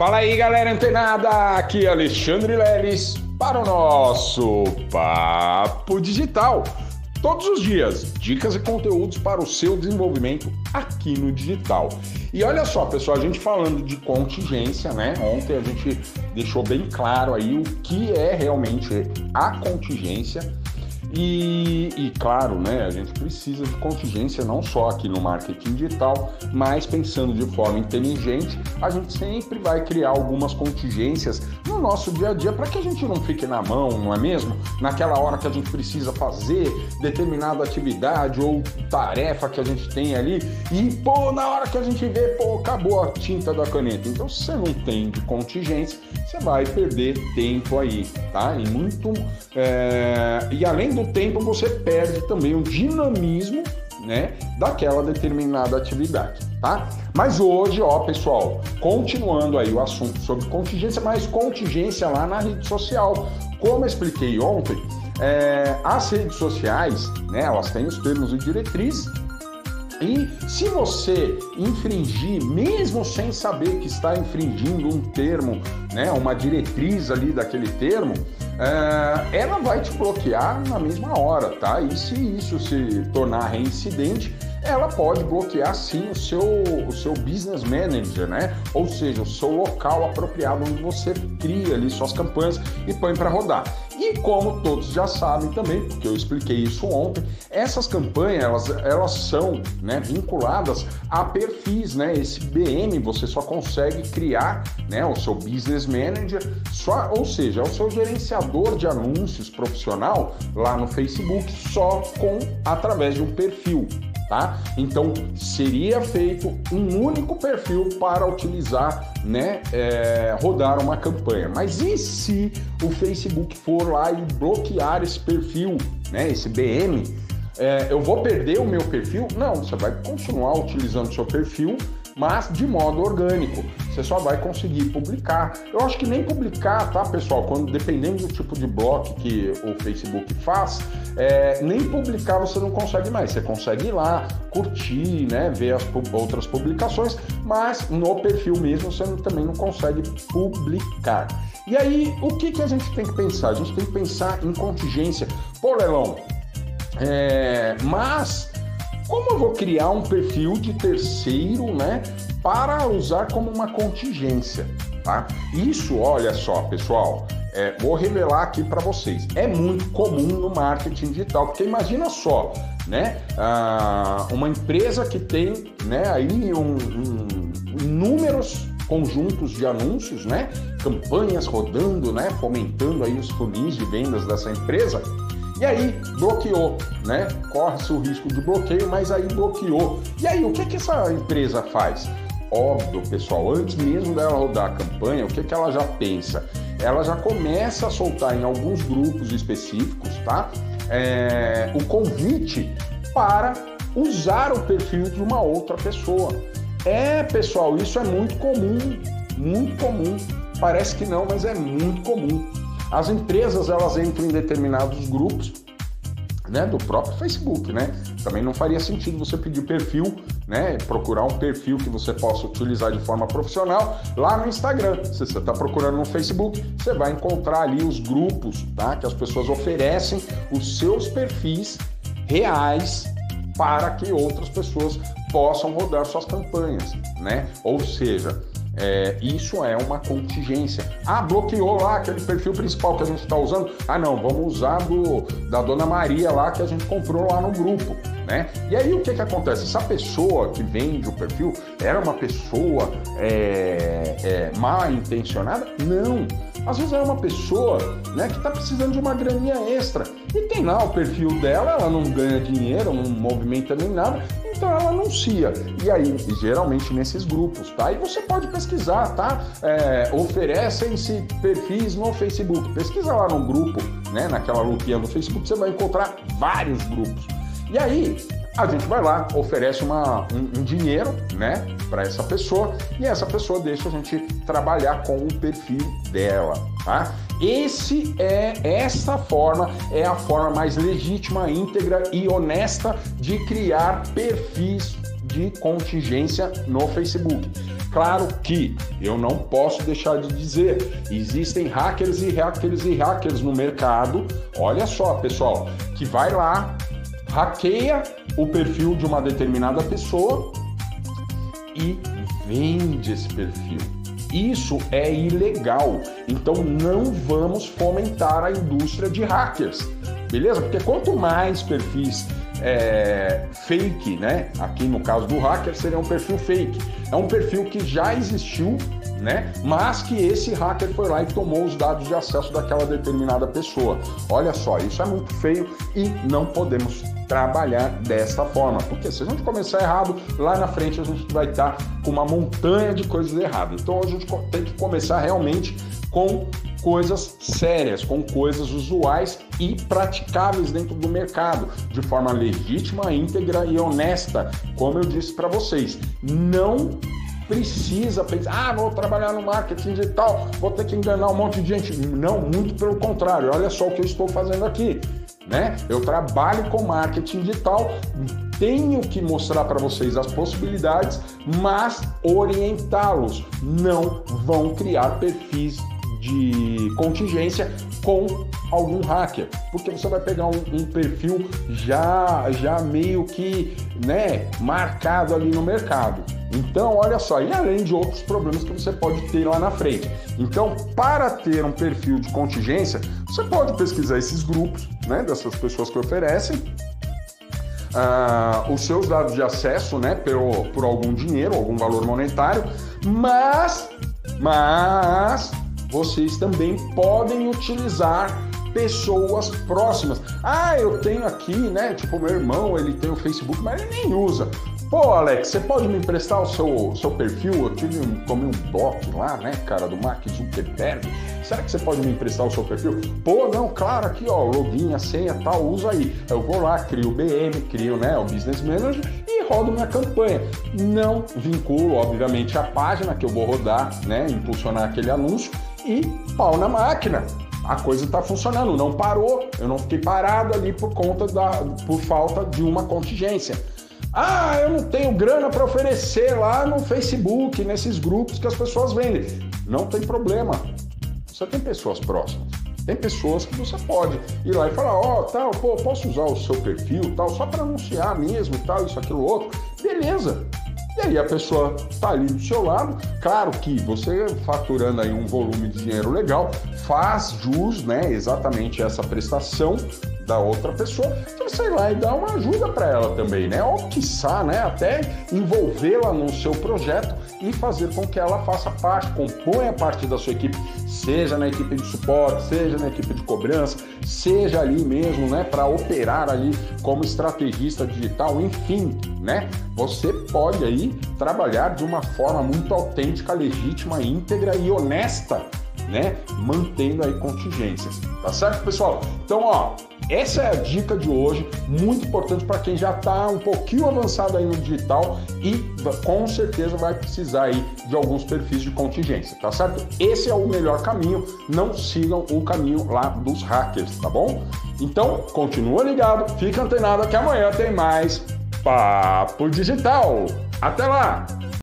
Fala aí, galera antenada! Aqui é Alexandre Leles para o nosso Papo Digital. Todos os dias, dicas e conteúdos para o seu desenvolvimento aqui no digital. E olha só, pessoal, a gente falando de contingência, né? Ontem a gente deixou bem claro aí o que é realmente a contingência e, e, claro, né, a gente precisa de contingência não só aqui no marketing digital, mas pensando de forma inteligente, a gente sempre vai criar algumas contingências no nosso dia a dia para que a gente não fique na mão, não é mesmo? Naquela hora que a gente precisa fazer determinada atividade ou tarefa que a gente tem ali e, pô, na hora que a gente vê, pô, acabou a tinta da caneta. Então, se você não tem de contingência, você vai perder tempo aí, tá? E muito. É... E além do do tempo você perde também o dinamismo né, daquela determinada atividade, tá? Mas hoje, ó, pessoal, continuando aí o assunto sobre contingência, mas contingência lá na rede social. Como expliquei ontem, é, as redes sociais, né, elas têm os termos e diretrizes e se você infringir, mesmo sem saber que está infringindo um termo, né, uma diretriz ali daquele termo, ela vai te bloquear na mesma hora, tá? E se isso se tornar reincidente, ela pode bloquear sim o seu, o seu business manager, né? Ou seja, o seu local apropriado onde você cria ali suas campanhas e põe para rodar. E como todos já sabem também, porque eu expliquei isso ontem, essas campanhas elas, elas são né, vinculadas a perfis, né? Esse BM você só consegue criar, né? O seu business manager, só, ou seja, é o seu gerenciador de anúncios profissional lá no Facebook só com através de um perfil tá? Então seria feito um único perfil para utilizar, né, é, rodar uma campanha. Mas e se o Facebook for lá e bloquear esse perfil, né, esse BM? É, eu vou perder o meu perfil? Não, você vai continuar utilizando o seu perfil mas de modo orgânico. Você só vai conseguir publicar. Eu acho que nem publicar, tá, pessoal? Quando dependendo do tipo de bloco que o Facebook faz, é, nem publicar você não consegue mais. Você consegue ir lá, curtir, né, ver as outras publicações, mas no perfil mesmo você também não consegue publicar. E aí, o que, que a gente tem que pensar? A gente tem que pensar em contingência. Pô, Lelão, é, mas como eu vou criar um perfil de terceiro, né, para usar como uma contingência, tá? Isso, olha só, pessoal, é, vou revelar aqui para vocês. É muito comum no marketing digital, porque imagina só, né, ah, uma empresa que tem, né, aí um, um, inúmeros conjuntos de anúncios, né, campanhas rodando, né, fomentando aí os funis de vendas dessa empresa e aí bloqueou, né? Corre-se o risco de bloqueio, mas aí bloqueou. E aí, o que, que essa empresa faz? Óbvio, pessoal, antes mesmo dela rodar a campanha, o que, que ela já pensa? Ela já começa a soltar em alguns grupos específicos, tá? É, o convite para usar o perfil de uma outra pessoa. É, pessoal, isso é muito comum, muito comum. Parece que não, mas é muito comum. As empresas elas entram em determinados grupos né, do próprio Facebook, né? Também não faria sentido você pedir perfil, né? Procurar um perfil que você possa utilizar de forma profissional lá no Instagram. Se você está procurando no Facebook, você vai encontrar ali os grupos, tá? Que as pessoas oferecem os seus perfis reais para que outras pessoas possam rodar suas campanhas, né? Ou seja, é, isso é uma contingência. Ah, bloqueou lá aquele perfil principal que a gente está usando. Ah, não, vamos usar do, da Dona Maria lá que a gente comprou lá no grupo. Né? E aí o que, que acontece? Essa pessoa que vende o perfil era uma pessoa é, é, mal intencionada? Não. Às vezes é uma pessoa né, que está precisando de uma graninha extra. E tem lá o perfil dela, ela não ganha dinheiro, não movimenta nem nada, então ela anuncia. E aí, geralmente nesses grupos, tá? E você pode pesquisar, tá? É, Oferecem-se perfis no Facebook. Pesquisa lá no grupo, né? Naquela lupinha do Facebook, você vai encontrar vários grupos. E aí, a gente vai lá, oferece uma, um, um dinheiro, né, para essa pessoa e essa pessoa deixa a gente trabalhar com o perfil dela, tá? Esse é essa forma é a forma mais legítima, íntegra e honesta de criar perfis de contingência no Facebook. Claro que eu não posso deixar de dizer, existem hackers e hackers e hackers no mercado. Olha só, pessoal, que vai lá, hackeia o perfil de uma determinada pessoa e vende esse perfil. Isso é ilegal. Então não vamos fomentar a indústria de hackers. Beleza? Porque quanto mais perfis é, fake, né? Aqui no caso do hacker seria um perfil fake. É um perfil que já existiu, né? Mas que esse hacker foi lá e tomou os dados de acesso daquela determinada pessoa. Olha só, isso é muito feio e não podemos trabalhar dessa forma, porque se a gente começar errado, lá na frente a gente vai estar com uma montanha de coisas erradas. Então a gente tem que começar realmente com coisas sérias, com coisas usuais e praticáveis dentro do mercado, de forma legítima, íntegra e honesta, como eu disse para vocês. Não precisa pensar, ah, vou trabalhar no marketing digital, vou ter que enganar um monte de gente. Não, muito pelo contrário. Olha só o que eu estou fazendo aqui. Né? Eu trabalho com marketing digital, tenho que mostrar para vocês as possibilidades, mas orientá-los. Não vão criar perfis de contingência com algum hacker, porque você vai pegar um, um, perfil já já meio que né marcado ali no mercado. Então, olha só, e além de outros problemas que você pode ter lá na frente. Então, para ter um perfil de contingência, você pode pesquisar esses grupos, né, dessas pessoas que oferecem, uh, os seus dados de acesso, né, por, por algum dinheiro, algum valor monetário, mas, mas vocês também podem utilizar pessoas próximas. Ah, eu tenho aqui, né? Tipo, meu irmão, ele tem o Facebook, mas ele nem usa. Pô, Alex, você pode me emprestar o seu, seu perfil? Eu tive um, tomei um doc lá, né, cara, do Mark Zuckerberg. Será que você pode me emprestar o seu perfil? Pô, não, claro, aqui, ó, login, a senha, tal, usa aí. Eu vou lá, crio o BM, crio, né, o Business Manager e rodo minha campanha. Não vinculo, obviamente, a página que eu vou rodar, né, impulsionar aquele anúncio e pau na máquina. A coisa está funcionando, não parou, eu não fiquei parado ali por conta da por falta de uma contingência. Ah, eu não tenho grana para oferecer lá no Facebook, nesses grupos que as pessoas vendem. Não tem problema. Você tem pessoas próximas. Tem pessoas que você pode ir lá e falar, ó, oh, tal, pô, posso usar o seu perfil, tal, só para anunciar mesmo tal, isso, aquilo, outro. Beleza. E aí a pessoa está ali do seu lado. Claro que você faturando aí um volume de dinheiro legal faz jus, né, exatamente essa prestação da outra pessoa, então ir lá e dar uma ajuda para ela também, né? Ou quiçá, né, até envolvê-la no seu projeto e fazer com que ela faça parte, componha parte da sua equipe, seja na equipe de suporte, seja na equipe de cobrança, seja ali mesmo, né, para operar ali como estrategista digital, enfim, né? Você pode aí trabalhar de uma forma muito autêntica, legítima, íntegra e honesta né? Mantendo aí contingências, tá certo, pessoal? Então, ó, essa é a dica de hoje, muito importante para quem já está um pouquinho avançado aí no digital e com certeza vai precisar aí de alguns perfis de contingência, tá certo? Esse é o melhor caminho, não sigam o caminho lá dos hackers, tá bom? Então, continua ligado, fica antenado que amanhã tem mais Papo Digital. Até lá!